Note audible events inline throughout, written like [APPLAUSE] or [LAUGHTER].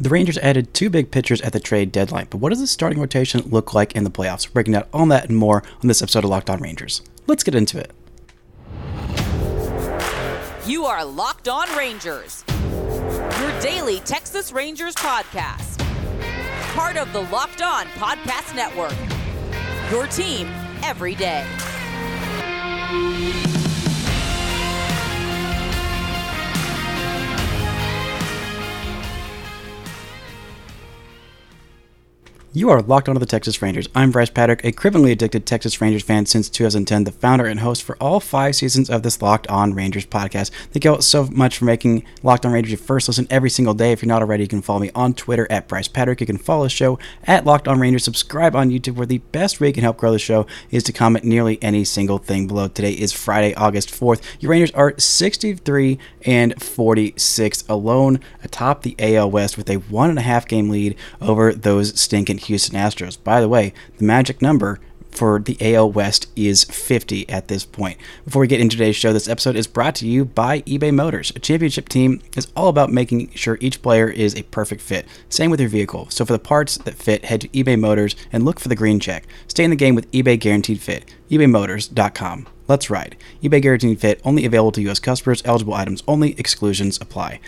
The Rangers added two big pitchers at the trade deadline, but what does the starting rotation look like in the playoffs? We're breaking down all that and more on this episode of Locked On Rangers. Let's get into it. You are Locked On Rangers, your daily Texas Rangers podcast. Part of the Locked On Podcast Network. Your team every day. You are locked onto the Texas Rangers. I'm Brice Paterik, a criminally addicted Texas Rangers fan since 2010, the founder and host for all five seasons of this Locked On Rangers podcast. Thank you all so much for making Locked On Rangers your first listen every single day. If you're not already, you can follow me on Twitter at Brice Paterik. You can follow the show at Locked On Rangers. Subscribe on YouTube, where the best way you can help grow the show is to comment nearly any single thing below. Today is Friday, August 4th. Your Rangers are 63 and 46 alone atop the AL West with a one and a half game lead over those stinking Houston Astros. By the way, the magic number for the AL West is 50 at this point. Before we get into today's show, this episode is brought to you by eBay Motors. A championship team is all about making sure each player is a perfect fit. Same with your vehicle. So for the parts that fit, head to eBay Motors and look for the green check. Stay in the game with eBay Guaranteed Fit. ebaymotors.com. Let's ride. eBay Guaranteed Fit only available to U.S. customers. Eligible items only. Exclusions apply.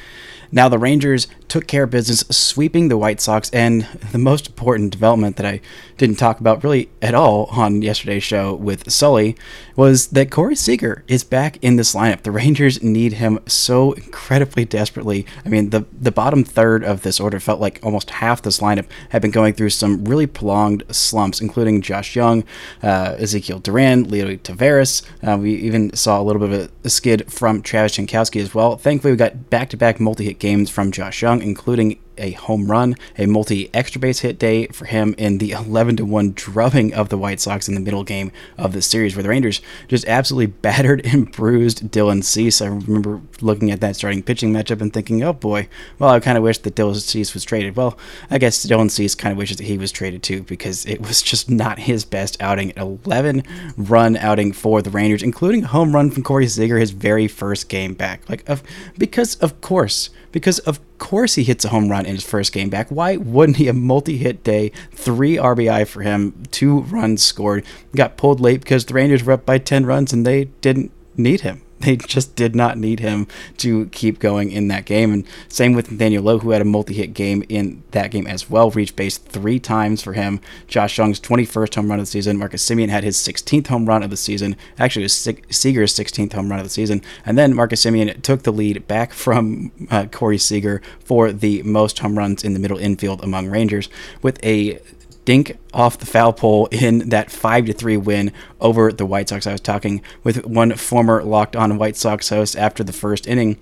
Now, the Rangers took care of business sweeping the White Sox, and the most important development that I didn't talk about really at all on yesterday's show with Sully was that Corey Seager is back in this lineup. The Rangers need him so incredibly desperately. I mean, the, the bottom third of this order felt like almost half this lineup had been going through some really prolonged slumps, including Josh Jung, uh, Ezekiel Duran, Leo Taveras. Uh, we even saw a little bit of a skid from Travis Jankowski as well. Thankfully, we got back to back multi hit games from Josh Jung, including a home run, a multi extra base hit day for him in the [LAUGHS] 11 to 1 drubbing of the White Sox in the middle game of the series, where the Rangers just absolutely [LAUGHS] battered and bruised Dylan Cease. I remember looking at that starting pitching matchup and thinking, oh boy, well, I kind of wish that Dylan Cease was traded. Well, I guess Dylan Cease kind of wishes that he was traded too because it was [LAUGHS] just not his best outing. An 11 run outing for the Rangers, including a home run from Corey Seager, his very first game back. Like, of, because of course, because of course he hits a home run in his first game back. Why wouldn't he? A multi-hit day, three RBI for him, two runs scored. Got pulled late because the Rangers were up by 10 runs and they didn't need him. [LAUGHS] They just did not need him to keep going in that game. And same with Nathaniel Lowe, who had a multi-hit game in that game as well. Reached base three times for him. Josh Jung's 21st home run of the season. Marcus Semien had his 16th home run of the season. Actually, it was Seager's 16th home run of the season. And then Marcus Semien took the lead back from uh, Corey Seager for the most home runs in the middle infield among Rangers with a dink off the foul pole in that 5 to 3 win over the White Sox. I was talking with one former locked on White Sox host after the first inning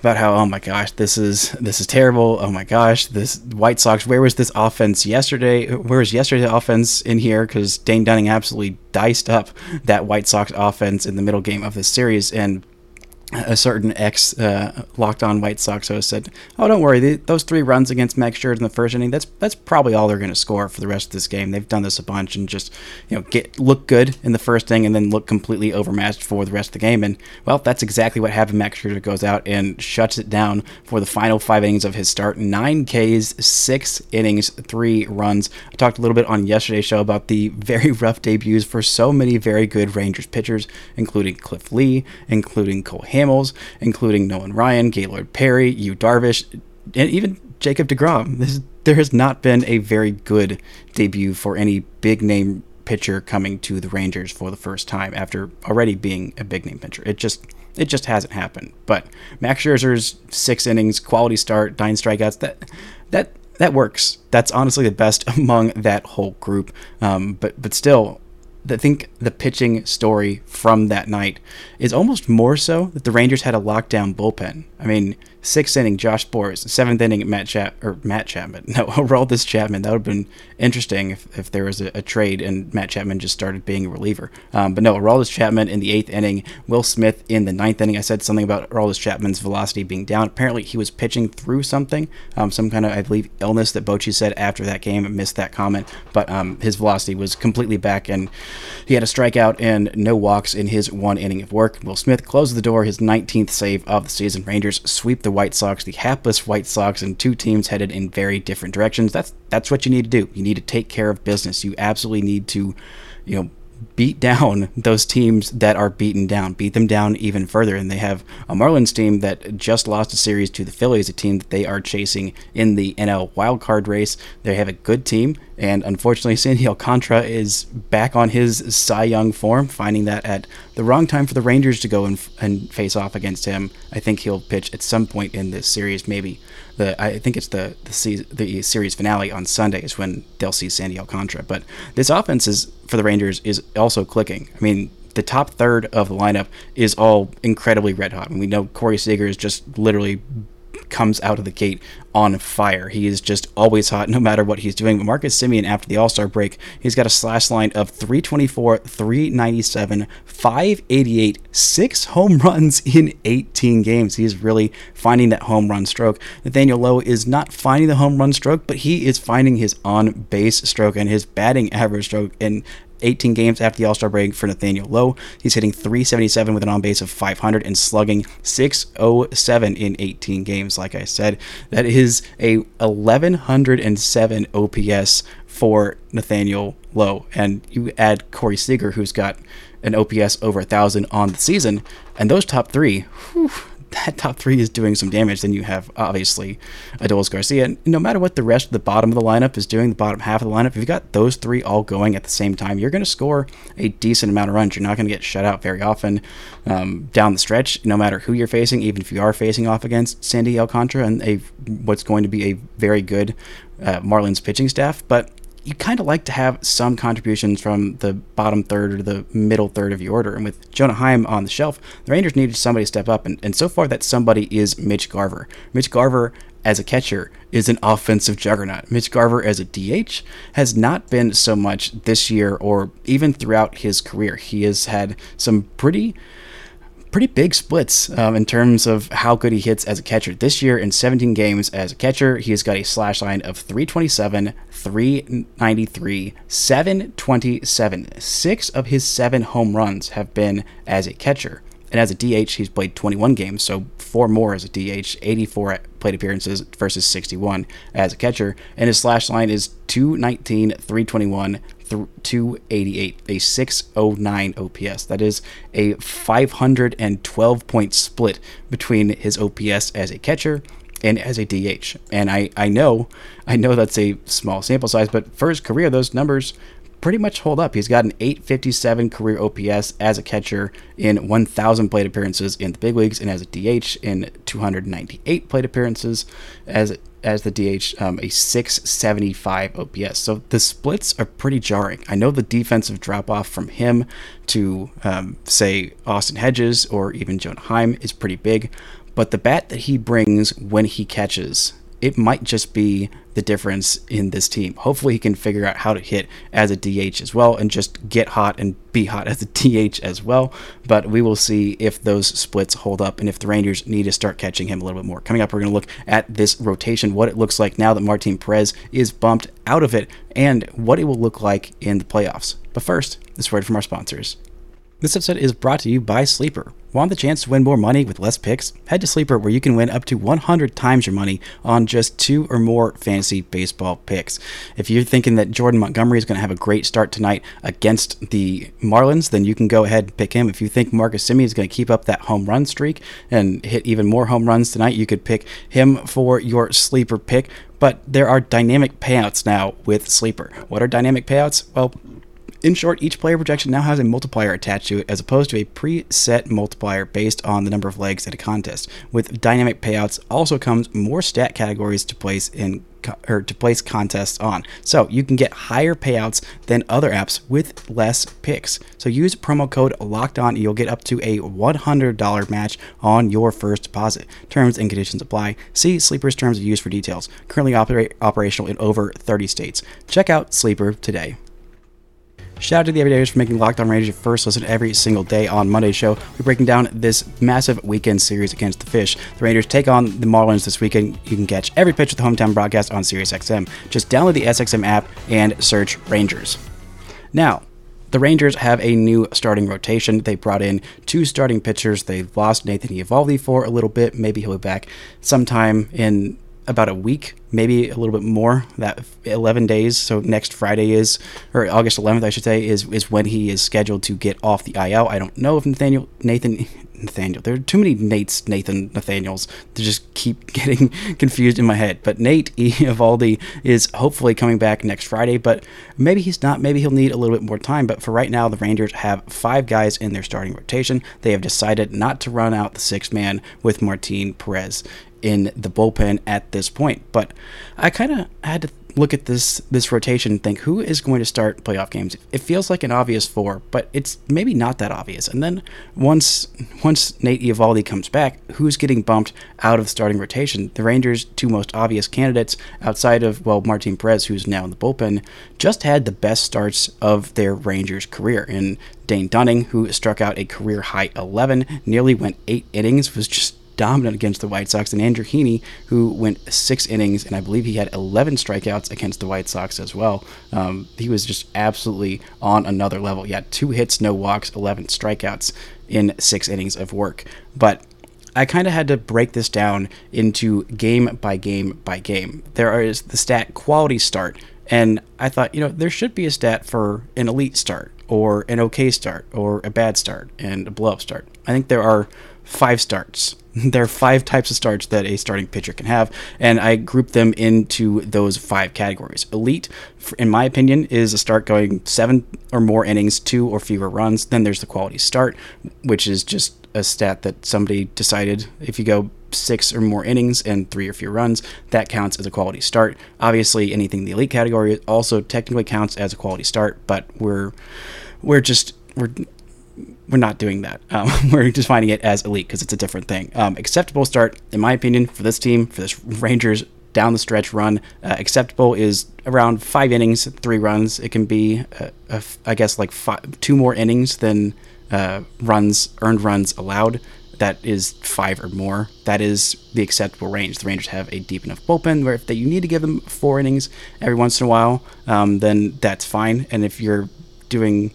about how oh my gosh this is this is terrible. Oh my gosh this White Sox where was this offense yesterday? Where was yesterday's offense in here? Because Dane Dunning absolutely diced up that White Sox offense in the middle game of this series. And a certain ex uh, locked on White Sox host said, "Oh, don't worry. Those three runs against Max Scherzer in the first inning, that's that's probably all they're going to score for the rest of this game. They've done this a bunch and just you know get look good in the first inning and then look completely overmatched for the rest of the game. And well, that's exactly what happened. Max Scherzer goes out and shuts it down for the final five innings of his start. Nine Ks, six innings, three runs. I talked a little bit on yesterday's show about the very [LAUGHS] rough debuts for so many very good Rangers pitchers, including Cliff Lee, including Cole. Hamels, including Nolan Ryan, Gaylord Perry, Yu Darvish, and even Jacob DeGrom. This, there has not been a very good debut for any big name pitcher coming to the Rangers for the first time after already being a big name pitcher. It just it just hasn't happened. But Max Scherzer's six innings, quality start, nine strikeouts that that that works. That's honestly the best [LAUGHS] among that whole group. Um, but but still, I think the pitching story from that night is almost more so that the Rangers had a lockdown bullpen. I mean, sixth inning Josh Sborz, seventh inning Matt Chap or Matt Chapman. [LAUGHS] No, Aroldis Chapman. That would have been interesting if, if there was a, a, trade and Matt Chapman just started being a reliever. Um, but no, Aroldis Chapman in the eighth inning, Will Smith in the ninth inning. I said something about Aroldis Chapman's velocity being down. Apparently, he was pitching through something, um, some kind of I believe illness that Bochy said after that game. I missed that comment, but um, his velocity was completely back, and he had a strikeout and no walks in his one inning of work. Will Smith closed the door, his 19th save of the season. Rangers sweep the the White Sox, the hapless White Sox, and two teams headed in very different directions. That's that's what you need to do. You need to take care of business. You absolutely need to, you know, beat down [LAUGHS] those teams that are beaten down, beat them down even further. And they have a Marlins team that just lost a series to the Phillies, a team that they are chasing in the NL wildcard race. They have a good team, and unfortunately, [LAUGHS] Sandy Alcantara is back on his Cy Young form, finding that at the wrong time for the Rangers to go and, and face off against him. I think he'll pitch at some point in this series, maybe. The, I think it's the the, season, the series finale on Sunday is when they'll see Sandy Alcantara. But this offense is for the Rangers is also clicking. I mean, the top third of the lineup is all incredibly red hot. Mean, we know Corey Seager is just literally comes out of the gate on fire. He is just always hot no matter what he's doing. But Marcus Semien, after the All Star break, he's got a slash line of 324, 397, 588, six home [LAUGHS] runs in 18 games. He's really finding that home run stroke. Nathaniel Lowe is not finding the home run stroke, but he is finding his on base stroke and his batting average stroke. And 18 games after the All Star break for Nathaniel Lowe. He's hitting 377 with an on base of 500 and slugging 607 in 18 games. Like I said, that is a 1107 OPS for Nathaniel Lowe. And you add Corey Seager, who's got an OPS over a thousand on the season, and those top three, whew, that top three is doing some damage, then you have obviously Adolis Garcia. And no matter what the rest of the bottom of the lineup is doing, the bottom half of the lineup, if you've got those three all going at the same time, you're going to score a decent amount of runs. You're not going to get shut out very often um, down the stretch, no matter who you're facing, even if you are facing off against Sandy Alcantara and a what's going to be a very good uh, Marlins pitching staff. But you kind of like to have some contributions from the bottom third or the middle third of your order. And with Jonah Heim on the shelf, the Rangers needed somebody to step up. And, and so far, that somebody is Mitch Garver. Mitch Garver, as a catcher, is an offensive juggernaut. Mitch Garver, as a DH, has not been so much this year or even throughout his career. He has had some pretty pretty big splits um, in terms of how good he hits as a catcher. This year, in 17 games as a catcher, he has got a slash line of 327, 393, 727. Six of his seven home runs have been as a catcher. And as a DH, he's played 21 games, so four more as a DH, 84 plate appearances versus 61 as a catcher. And his slash line is 219, 321, 288, a 609 OPS. That is a 512 point split between his OPS as a catcher and as a DH. And I, I know I know that's a small sample size, but for his career, those numbers pretty much hold up. He's got an 857 career OPS as a catcher in 1,000 plate appearances in the big leagues, and as a DH in 298 plate appearances as as the DH, um, a 675 OPS. So the splits are pretty jarring. I know the defensive drop off from him to um, say Austin Hedges or even Jonah Heim is pretty big, but the bat that he brings when he catches it might just be the difference in this team. Hopefully, he can figure out how to hit as a DH as well and just get hot and be hot [LAUGHS] as a DH as well. But we will see if those splits hold up and if the Rangers need to start catching him a little bit more. Coming up, we're going to look at this rotation, what it looks like now that Martin Perez is bumped out of it, and what it will look like in the playoffs. But first, this word from our sponsors. This episode is brought to you by Sleeper. Want the chance to win more money with less picks? Head to Sleeper where you can win up to 100 times your money on just two or more fantasy baseball picks. If you're thinking that Jordan Montgomery is going to have a great start tonight against the Marlins, then you can go ahead and pick him. If you think Marcus Semien is going to keep up that home run streak and hit even more home runs tonight, you could pick him for your sleeper pick. But there are dynamic payouts now with Sleeper. What are dynamic payouts? Well, in short, each player projection now has a multiplier attached to it as opposed to a preset multiplier based on the number of legs at a contest. With dynamic payouts also comes more stat categories to place in or to place contests on. So you can get higher payouts than other apps with less picks. So use promo code locked on you'll get up to a $100 match on your first deposit. Terms and conditions apply. See Sleeper's terms of use for details. Currently operational in over 30 states. Check out Sleeper today. Shout out to the Everydayers for making Locked On Rangers your first listen every single day on Monday's show. We're breaking down this massive weekend series against the Fish. The Rangers take on the Marlins this weekend. You can catch every pitch of the hometown broadcast on SiriusXM. Just download the SXM app and search Rangers. Now, the Rangers have a new starting rotation. They brought in two starting pitchers. They lost Nathan Eovaldi for a little bit. Maybe he'll be back sometime in about a week, maybe a little bit more. That 11 days. So next Friday is, or August 11th, I should say, is is when he is scheduled to get off the IL. I don't know if Nathaniel Nathan Nathaniel. There are too many Nates, Nathan, Nathaniels to just keep [LAUGHS] getting confused in my head. But Nate [LAUGHS] Eovaldi is hopefully coming back next Friday, but maybe he's not. Maybe he'll need a little bit more time. But for right now, the Rangers have five guys in their starting rotation. They have decided not to run out the sixth man with Martin Perez in the bullpen at this point. But I kind of had to look at this this rotation and think who is going to start playoff games. It feels like an obvious four, but it's maybe not that obvious. And then once once Nate Eovaldi comes back, who's getting bumped out of the starting rotation? The Rangers' two most obvious candidates outside of well Martin Perez, who's now in the bullpen, just had the best starts of their Rangers career. And Dane Dunning, who struck out a career high 11, nearly went eight innings, was just dominant against the White Sox, and Andrew Heaney, who went six innings, and I believe he had 11 strikeouts against the White Sox as well. Um, he was just absolutely on another level. He had two hits, no walks, 11 strikeouts in six innings of work. But I kind of had to break this down into game by game by game. There is the stat quality start, and I thought, you know, there should be a stat for an elite start, or an okay start, or a bad start, and a blow up start. I think there are five starts. [LAUGHS] There are five types of starts that a starting pitcher can have, and I group them into those five categories. Elite, in my opinion, is a start going seven or more innings, two or fewer runs. Then there's the quality start, which is just a stat that somebody decided if you go six or more innings and three or fewer runs, that counts as a quality start. Obviously, anything in the elite category also technically counts as a quality start, but we're we're just we're we're not doing that. Um, [LAUGHS] we're defining it as elite because it's a different thing. Um, acceptable start, in my opinion, for this team, for this Rangers down the stretch run, uh, acceptable is around five innings, three runs. It can be, uh, I guess, like five, two more innings than uh, runs, earned runs allowed. That is five or more. That is the acceptable range. The Rangers have a deep enough bullpen where if they, you need to give them four innings every once in a while, um, then that's fine. And if you're doing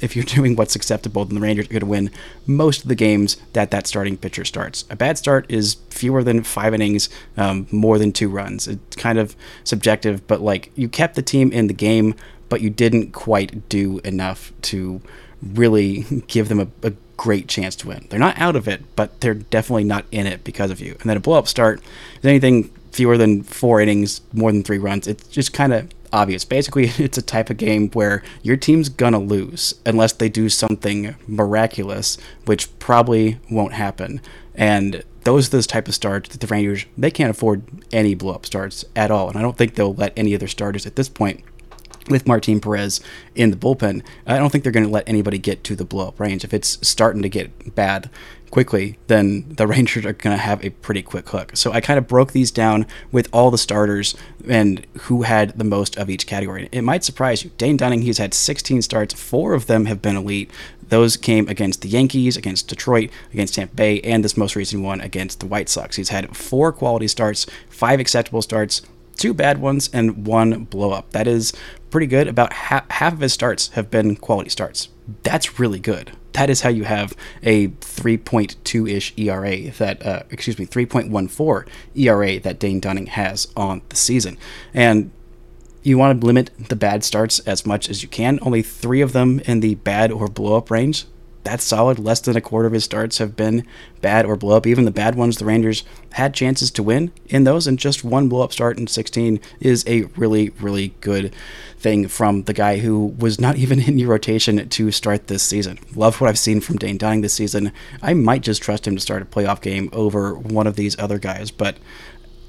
if you're [LAUGHS] doing what's acceptable, then the Rangers are going to win most of the games that that starting pitcher starts. A bad start is fewer than five innings, um, more than two runs. It's kind of subjective, but like you kept the team in the game, but you didn't quite do enough to really [LAUGHS] give them a, a great chance to win. They're not out of it, but they're definitely not in it because of you. And then a blow up start is anything fewer than four innings, more than three runs. It's just kind of obvious. Basically, [LAUGHS] it's a type of game where your team's gonna lose unless they do something miraculous, which probably won't happen. And those are those type of starts that the Rangers they can't afford any blow up starts at all. And I don't think they'll let any of their starters at this point with Martin Perez in the bullpen, I don't think they're going to let anybody get to the blow up range. If it's starting to get bad, quickly, then the [LAUGHS] Rangers are going to have a pretty quick hook. So I kind of broke these down with all the starters and who had the most of each category. It might surprise you. Dane Dunning, he's had 16 starts. Four of them have been elite. Those came against the Yankees, against Detroit, against Tampa Bay, and this most recent one against the White Sox. He's had four quality starts, five acceptable starts, two bad ones, and one blow up. That is pretty good. About half, half of his starts have been quality starts. That's really good that is how you have a 3.2 ish ERA that, uh, excuse me, 3.14 ERA that Dane Dunning has on the season. And you want to limit the bad starts as much as you can. Only three of them in the bad or blow up range that's solid. Less than a quarter of his starts have been bad or blow up. Even the bad ones, the Rangers had chances to win in those, and just one blow up start in 16 is a really, really good thing from the guy who was not [LAUGHS] even in your rotation to start this season. Love what I've seen from Dane Dunning this season. I might just trust him to start a playoff game over one of these other guys, but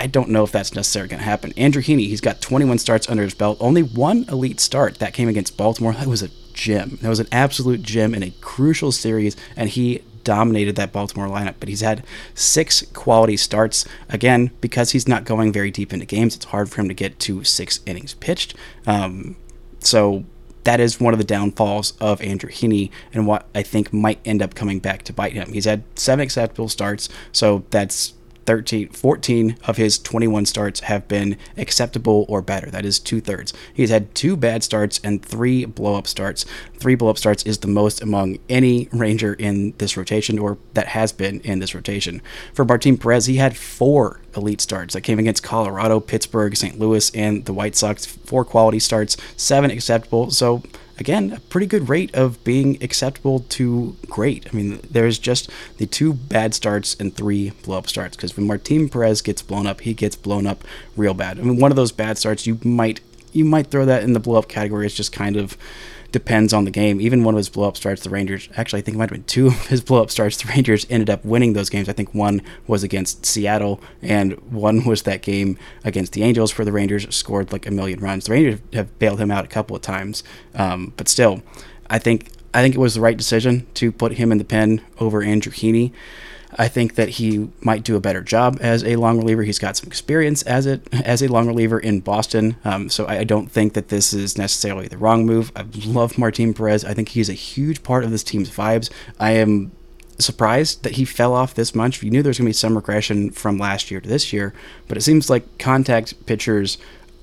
I don't know if that's necessarily going to happen. Andrew Heaney, he's got 21 starts under his belt, only one elite start that came against Baltimore. [LAUGHS] That was a gem. That was an absolute gem in a crucial series, and he dominated that Baltimore lineup. But he's had six quality starts. Again, because he's not going very deep into games, it's hard for him to get to six innings pitched. Um, so that is one of the downfalls of Andrew Heaney and what I think might end up coming back to bite him. He's had seven acceptable starts, so that's 13, 14 of his 21 starts have been acceptable or better. That is two thirds. He's had two bad starts and three blow up starts. Three blow up starts is the most among any Ranger in this rotation or that has been in this rotation. For Martin Perez, he had four elite starts that came against Colorado, Pittsburgh, St. Louis, and the White Sox. Four quality starts, seven acceptable. So again, a pretty good rate of being acceptable to great. I mean, there's just the two bad starts and three blow up starts because when Martin Perez gets blown up, he gets blown up real bad. I mean, one of those bad starts, you might you might throw that in the blow up category. It's just kind of depends on the game. Even one of his blow up starts, the Rangers actually I think it might have been two of his blow up starts. The Rangers ended up winning those games. I think one was against Seattle, and one was that game against the Angels where the Rangers scored like a million runs. The Rangers have bailed him out a couple of times, um, but still, I think I think it was the right decision to put him in the pen over Andrew Heaney. I think that he might do a better job as a long reliever. He's got some experience as it as a long reliever in Boston, um, so I, I, don't think that this is necessarily the wrong move. I love Martin Perez. I think he's a huge part of this team's vibes. I am surprised that he fell off this much. You knew there was going to be some regression from last year to this year, but it seems like contact pitchers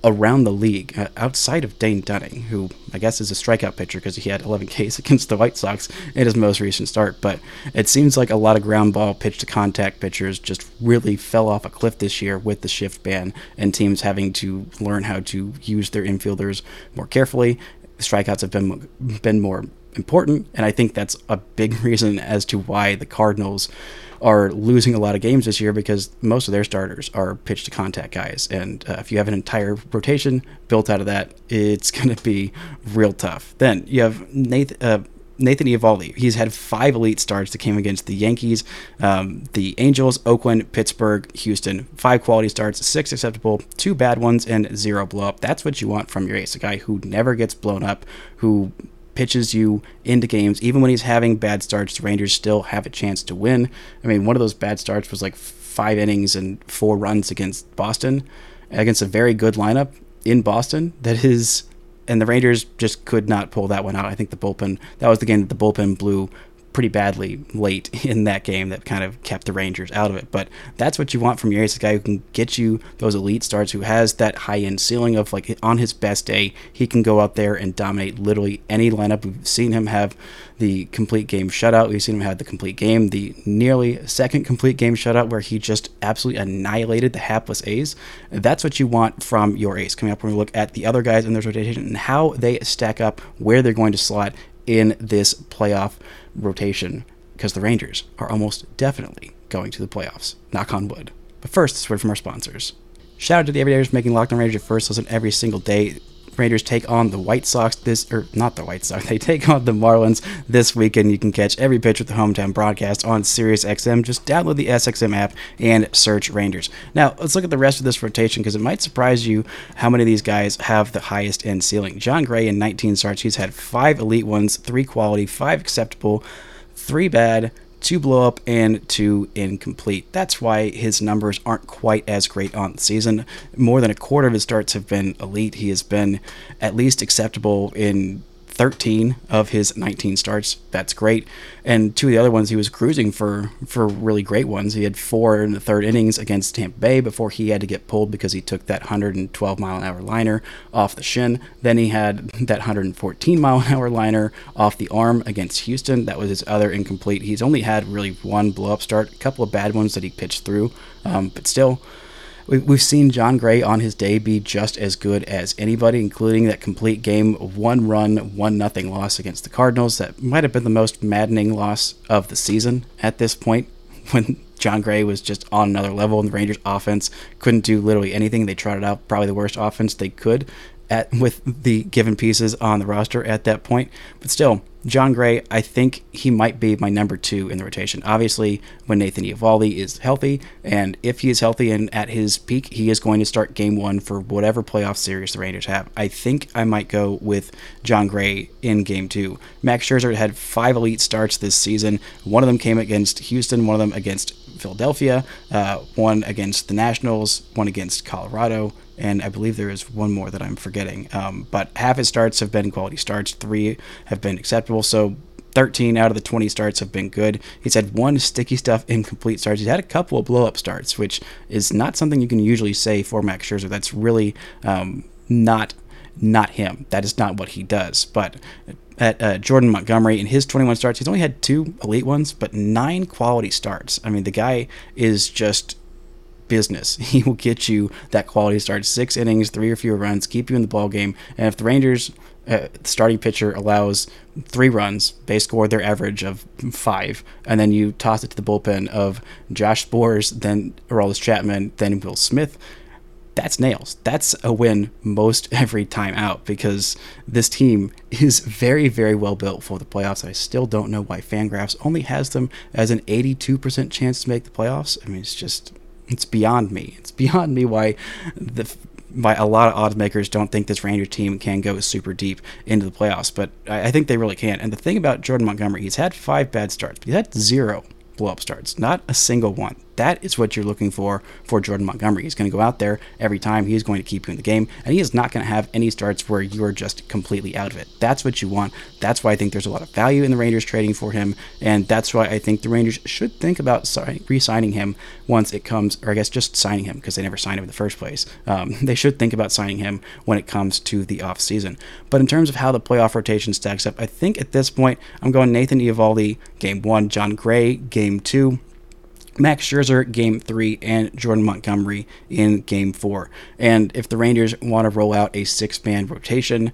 around the league uh, outside of Dane Dunning, who I guess is a strikeout pitcher because he had 11 [LAUGHS] Ks against the White Sox in his most recent start. But it seems like a lot of ground ball pitch to contact pitchers just really fell off a cliff this year with the shift ban and teams having to learn how to use their infielders more carefully. Strikeouts have been been more important, and I think that's a big [LAUGHS] reason as to why the Cardinals are losing a lot of games this year because most of their starters are pitch to contact guys. And uh, if you have an entire rotation built out of that, it's [LAUGHS] going to be real tough. Then you have Nathan. Uh, Nathan Eovaldi. He's had five elite starts that came against the Yankees, um, the Angels, Oakland, Pittsburgh, Houston. Five quality starts, six acceptable, two bad ones, and zero blow up. That's what you want from your ace, a guy who never gets blown up, who pitches you into games. Even when he's having bad starts, the Rangers still have a chance to win. I mean, one of those bad starts was like five innings and four runs against Boston, against a very good lineup in Boston. That is, and the Rangers just could not pull that one out. I think the bullpen, that was the game that the bullpen blew pretty badly late [LAUGHS] in that game that kind of kept the Rangers out of it. But that's what you want from your ace, a guy who can get you those elite starts, who has that high end ceiling of like on his best day, he can go out there and dominate literally any lineup. We've seen him have the complete game shutout. We've seen him have the complete game, the nearly second complete game shutout where he just absolutely annihilated the hapless A's. That's what you want from your ace. Coming up, when we look at the other guys in their rotation and how they stack up, where they're going to slot in this playoff rotation because the Rangers are almost definitely going to the playoffs. Knock on wood. But first, this word from our sponsors. Shout out to the Everydayers making Lockdown On your first listen every single day. Rangers take on the White Sox this, or not the White Sox, [LAUGHS] they take on the Marlins this weekend. You can catch every pitch with the hometown broadcast on SiriusXM. Just download the SXM app and search Rangers. Now, let's look at the rest of this rotation because it might surprise you how many of these guys have the highest end ceiling. Jon Gray in 19 starts, he's had five elite ones, three quality, five acceptable, three bad, two blow up and two incomplete. That's why his numbers aren't quite as great on the season. More than a quarter of his starts have been elite. He has been at least acceptable in 13 of his 19 starts. That's great. And two of the other ones, he was cruising for for really great ones. He had four in the third innings against Tampa Bay before he had to get pulled because he took that 112 mile an hour liner off the shin. Then he had [LAUGHS] that 114 mile an hour liner off the arm against Houston. That was his other incomplete. He's only had really one blow up start, a couple of bad ones that he pitched through, um, but still we've seen Jon Gray on his day be just as good as anybody, including that complete game one run, one nothing loss against the Cardinals. That might have been the most maddening loss of the season at this point [LAUGHS] when John Gray was just on another level and the Rangers offense couldn't do literally anything. They trotted out probably the worst offense they could at with the given pieces on the roster at that point. But still, Jon Gray, I think he might be my number two in the rotation. Obviously, when Nathan Eovaldi is healthy, and if he is healthy and at his peak, he is going to start game one for whatever playoff series the Rangers have. I think I might go with Jon Gray in game two. Max Scherzer had five elite starts this season. One of them came against Houston, one of them against Philadelphia, uh, one against the Nationals, one against Colorado, and I believe there is one more that I'm forgetting. Um, but half his starts have been quality starts, three have been acceptable. So 13 out of the 20 starts have been good. He's had one sticky stuff incomplete starts. He's had a couple of blow up starts, which is not something you can usually say for Max Scherzer. That's really um, not not him. That is not what he does. But at uh, Jordan Montgomery in his 21 starts, he's only had two elite ones, but nine quality starts. I mean, the guy is just business. [LAUGHS] He will get you that quality start, six innings, three or fewer runs, keep you in the ball game. And if the Rangers uh, starting pitcher allows three runs, they score their average of five, and then you toss it to the bullpen of Josh Sborz, then Aroldis Chapman, then Will Smith. That's nails. That's a win most [LAUGHS] every time out because this team is very, very well built for the playoffs. I still don't know why Fangraphs only has them as an 82% chance to make the playoffs. I mean, it's just it's beyond me. It's beyond me why the why a lot of odds makers don't think this Ranger team can go super deep into the playoffs, but I, I think they really can. And the thing about Jordan Montgomery, he's had five bad starts, but he's had zero blow up starts, not a single one. That is what you're looking for for Jordan Montgomery. He's going to go out there every time. He's going to keep you in the game, and he is not going to have any starts where you are just completely out of it. That's what you want. That's why I think there's a lot of value in the Rangers trading for him, and that's why I think the Rangers should think about re-signing him once it comes, or I guess just signing him because they never signed him in the first place. Um, [LAUGHS] they should think about signing him when it comes to the offseason. But in terms of how the playoff rotation stacks up, I think at this point I'm going Nathan Eovaldi game one, Jon Gray game two. Max Scherzer game three and Jordan Montgomery in game four. And if the Rangers want to roll out a six man rotation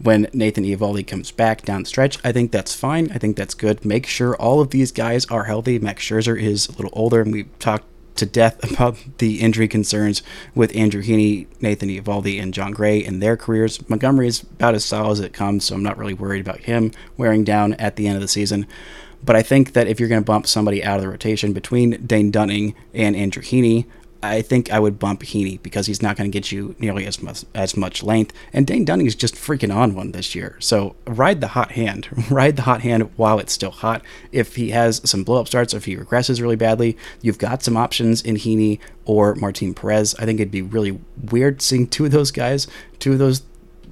when Nathan Eovaldi comes back down the stretch, I think that's fine. I think that's good. Make sure all of these guys are healthy. Max Scherzer is a little older, and we've talked to death [LAUGHS] about the injury concerns with Andrew Heaney, Nathan Eovaldi, and Jon Gray in their careers. Montgomery is about as solid as it comes, so I'm not really worried about him wearing down at the end of the season. But I think that if you're going to bump somebody out of the rotation between Dane Dunning and Andrew Heaney, I think I would bump Heaney because he's not going to get you nearly as much as much length. And Dane Dunning is just freaking on one this year. So ride the hot hand. [LAUGHS] Ride the hot hand while it's still hot. If he has some blow up starts, or if he regresses really badly, you've got some options in Heaney or Martin Perez. I think it'd be really weird seeing two of those guys, two of those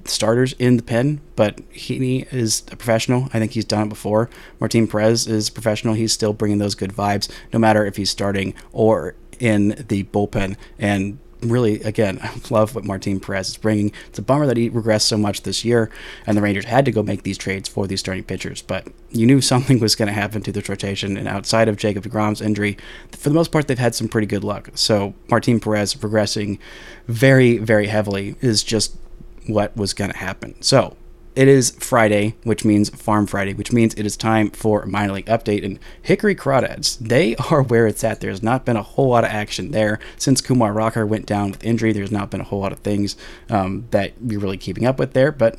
starters in the pen, but Heaney is a professional. I think he's done it before. Martin Perez is professional. He's still bringing those good vibes, no matter if he's starting or in the bullpen. And really, again, [LAUGHS] I love what Martin Perez is bringing. It's a bummer that he regressed so much this year, and the Rangers had to go make these trades for these starting pitchers. But you knew [LAUGHS] something was going to happen to this rotation, and outside of Jacob DeGrom's injury, for the most part, they've had some pretty good luck. So Martin Perez regressing very, very heavily is just what was going to happen. So it is Friday, which means Farm Friday, which means it is time for a minor league update. And Hickory Crawdads, they [LAUGHS] are where it's at. There's not been a whole lot of action there since Kumar Rocker went down with injury. There's not been a whole lot of things um, that you're really keeping up with there, but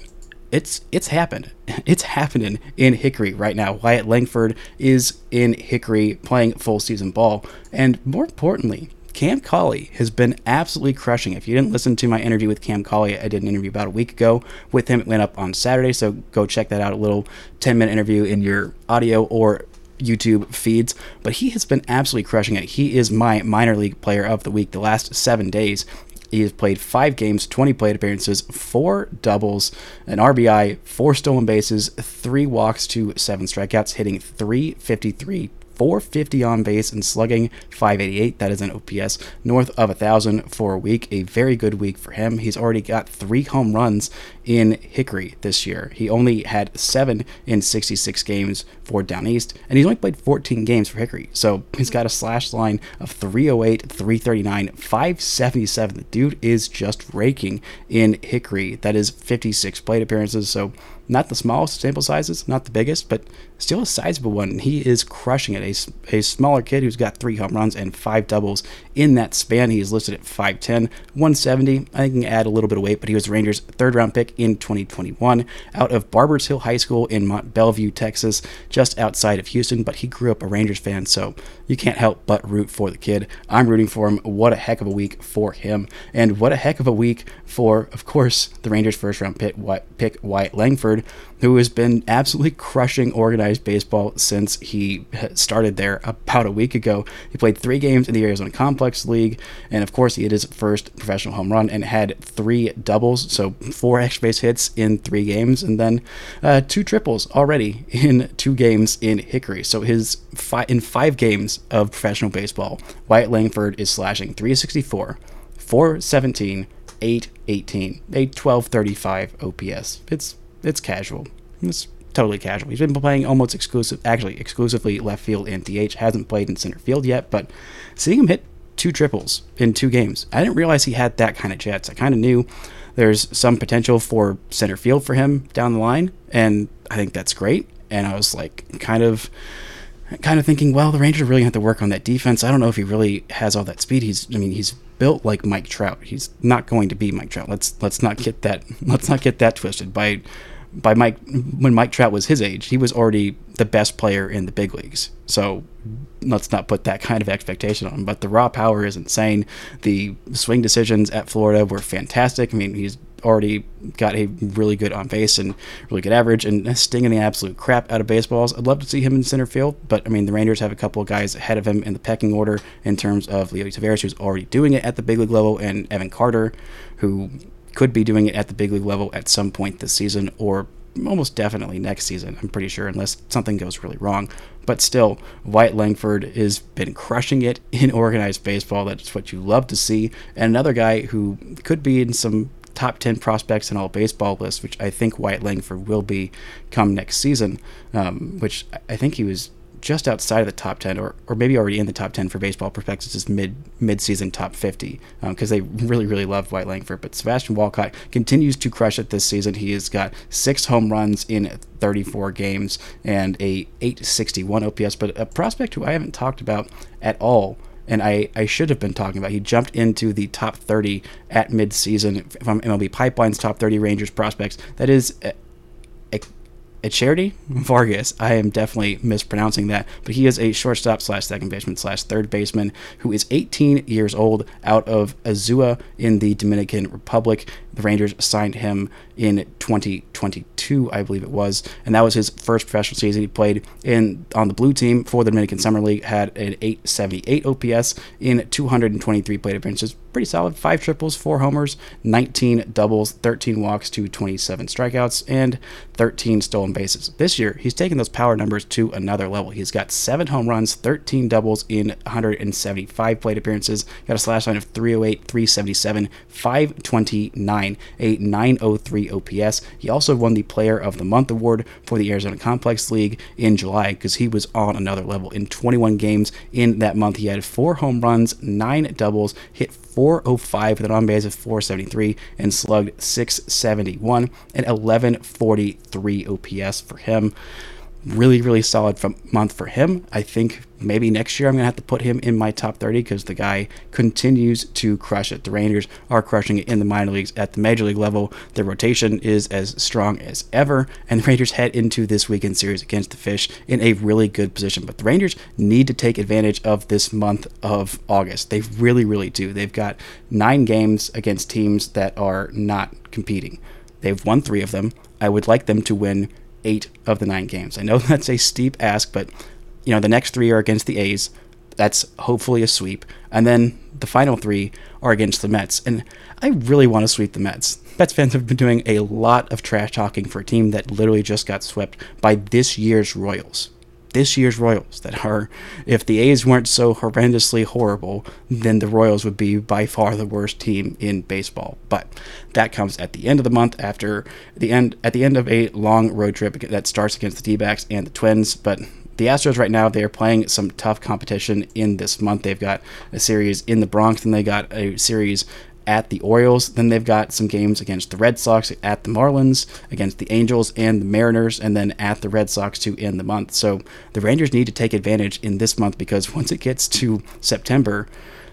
it's it's happened. [LAUGHS] It's happening in Hickory right now. Wyatt Langford is in Hickory playing full season ball, and more importantly, Cam Cauley has been absolutely crushing. If you didn't listen to my interview with Cam Cauley, I did an interview about a week ago with him. It went up on Saturday, so go check that out. A little 10 minute interview in your audio or YouTube feeds. But he has been absolutely crushing it. He is my minor league player of the week the last seven days. He has played five games, 20 plate appearances, four doubles, an RBI, four stolen bases, three walks to seven strikeouts, hitting 353 450 on base and slugging 588. That is an OPS north of 1,000 for a week. A very good week for him. He's already got three home runs in Hickory this year. He only had seven in 66 games for Down East, and he's only played 14 games for Hickory. So he's got a slash line of 308, 339, 577. The dude is just raking in Hickory. That is 56 plate appearances. So not the smallest sample sizes, not the biggest, but still a sizable one. He is crushing it. A, a smaller kid who's got three home runs and five doubles in that span. He is listed at 5'10, 170. I think he can add a little bit of weight, but he was Rangers' third round pick in 2021 out of Barbers Hill High School in Mont Belvieu, Texas, just outside of Houston. But he grew up a Rangers fan, so you can't help but root for the kid. I'm rooting for him. What a heck of a week for him. And what a heck of a week for, of course, the Rangers' first round pick, pick Wyatt Langford, who has been absolutely crushing organized baseball since he started there about a week ago. He played three games in the Arizona Complex League, and of course, he hit his first professional home run and had three doubles, so four base hits in three games, and then uh, two triples already [LAUGHS] in two games in Hickory. So his fi- in five games of professional baseball, Wyatt Langford is slashing 364, 417, 818, a 1235 OPS. It's it's casual. It's totally casual. He's been playing almost exclusive, actually exclusively left field and DH. Hasn't played in center field yet, but seeing him hit two triples in two games, I didn't realize he had that kind of jets. I kind of knew there's some potential for center field for him down the line, and I think that's great. And I was like, kind of. Kind of thinking, well, the Rangers really have to work on that defense. I don't know if he really has all that speed. He's, I mean, he's built like Mike Trout. He's not going to be Mike Trout. Let's let's not get that [LAUGHS] let's not get that twisted. By by Mike when Mike Trout was his age, he was already the best player in the big leagues. So let's not put that kind of expectation on him. But the raw power is insane. The swing decisions at Florida were fantastic. I mean, he's already got a really good on base and really good average and stinging the absolute crap out of baseballs. I'd love to see him in center field, but I mean, the Rangers have a couple of guys ahead of him in the pecking order in terms of Leo Taveras, who's already doing it at the big league level, and Evan Carter, who could be doing it at the big league level at some point this season or almost definitely next season, I'm pretty sure, unless something goes really wrong. But still, Wyatt Langford has been crushing it [LAUGHS] in organized baseball. That's what you love to see. And another guy who could be in some top 10 prospects in all baseball lists, which I think Wyatt Langford will be come next season, um, which I think he was just outside of the top 10 or, or maybe already in the top 10 for baseball prospectus mid mid-season top 50 because um, they really really love Wyatt Langford but Sebastian Walcott continues to crush it this season he has got six home runs in 34 games and a 861 OPS but a prospect who I haven't talked about at all and I, I should have been talking about. He jumped into the top 30 at midseason from MLB Pipeline's top 30 Rangers prospects. That is a, Etcheverry Vargas. I am definitely mispronouncing that, but he is a shortstop slash second baseman slash third baseman who is 18 years old out of Azua in the Dominican Republic. The Rangers signed him in 2022, I believe it was, and that was his first professional season. He played in on the blue team for the Dominican Summer League, had an 878 OPS in 223 plate appearances. Pretty solid. Five triples, four homers, 19 doubles, 13 walks to 27 strikeouts, and 13 stolen bases. This year, he's taken those power numbers to another level. He's got seven home runs, 13 doubles in 175 plate appearances, got a slash line of 308, 377, 529, a 903 OPS. He also won the Player of the Month award for the Arizona Complex League in July because he was on another level. In 21 games in that month, he had four home runs, nine doubles, hit 405 with an on base of 473 and slugged 671 and 1143 OPS for him really, really solid month for him. I think maybe next year I'm going to have to put him in my top 30 because the guy continues to crush it. The Rangers are crushing it in the minor leagues at the major league level. The rotation is as strong as ever, and the Rangers head into this weekend series against the Fish in a really good position. But the Rangers need to take advantage of this month of August. They really, really do. They've got nine games against teams that are not competing. They've won three of them. I would like them to win eight of the nine games. I know [LAUGHS] that's a steep ask, but you know the next three are against the A's. That's hopefully a sweep, and then the final three are against the Mets. And I really want to sweep the Mets. Mets fans have been doing a lot of trash talking for a team that literally just got swept by this year's Royals this year's Royals that are, if the A's weren't so horrendously horrible, then the Royals would be by far the worst team in baseball. But that comes at the end of the month after the end at the end of a long road trip that starts against the D-backs and the Twins. But the Astros right now they are playing some tough competition in this month. They've got a series in the Bronx, and they got a series at the Orioles. Then they've got some games against the Red Sox, at the Marlins, against the Angels and the Mariners, and then at the Red Sox to end the month. So the Rangers need to take advantage in this month because [LAUGHS] once it gets to September,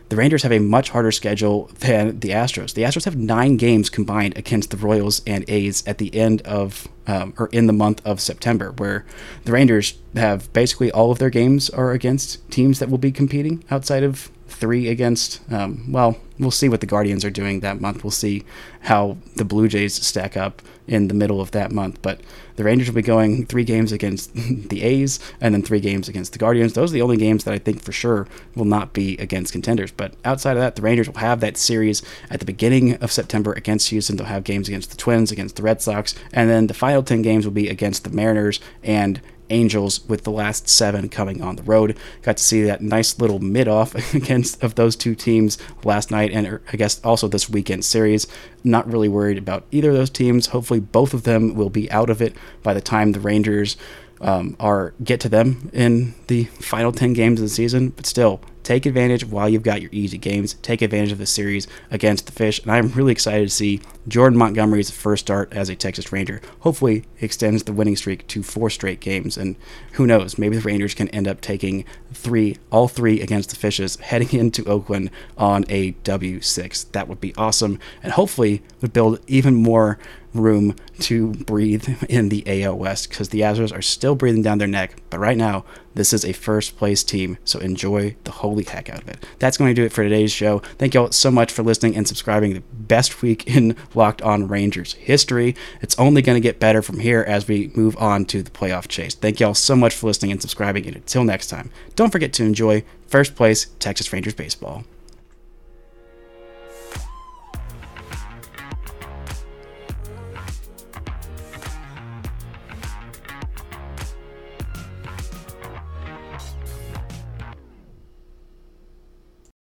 the Rangers have a much harder schedule than the Astros. The Astros have nine games combined against the Royals and A's at the end of um, or in the month of September, where the Rangers have basically all of their games are against teams that will be competing outside of three against. Um, well, we'll see what the Guardians are doing that month. We'll see how the Blue Jays stack up in the middle of that month. But the Rangers will be going three games against [LAUGHS] the A's and then three games against the Guardians. Those are the only games that I think for sure will not be against contenders. But outside of that, the Rangers will have that series at the beginning of September against Houston. They'll have games against the Twins, against the Red Sox, and then the final 10 games will be against the Mariners and Angels with the last seven coming on the road. Got to see that nice little mid off [LAUGHS] against of those two teams last night, and er, I guess also this weekend series. Not really worried about either of those teams. Hopefully, both of them will be out of it by the time the Rangers um, are get to them in the final 10 games of the season. But still, take advantage while you've got your easy games. Take advantage of the series against the Fish. And I'm really excited to see Jordan Montgomery's first start as a Texas Ranger. Hopefully, extends the winning streak to four straight games. And who knows, maybe the Rangers can end up taking three, all three against the Fishes, [LAUGHS] heading into Oakland on a W6. That would be awesome. And hopefully, would build even more room to breathe in the AL West because the Astros are still breathing down their neck. But right now, this is a first place team, so enjoy the holy heck out of it. That's going to do it for today's show. Thank you all so much for listening and subscribing. The best week in Locked On Rangers history. It's only going to get better from here as we move on to the playoff chase. Thank you all so much for listening and subscribing. And until next time, don't forget to enjoy first place Texas Rangers baseball.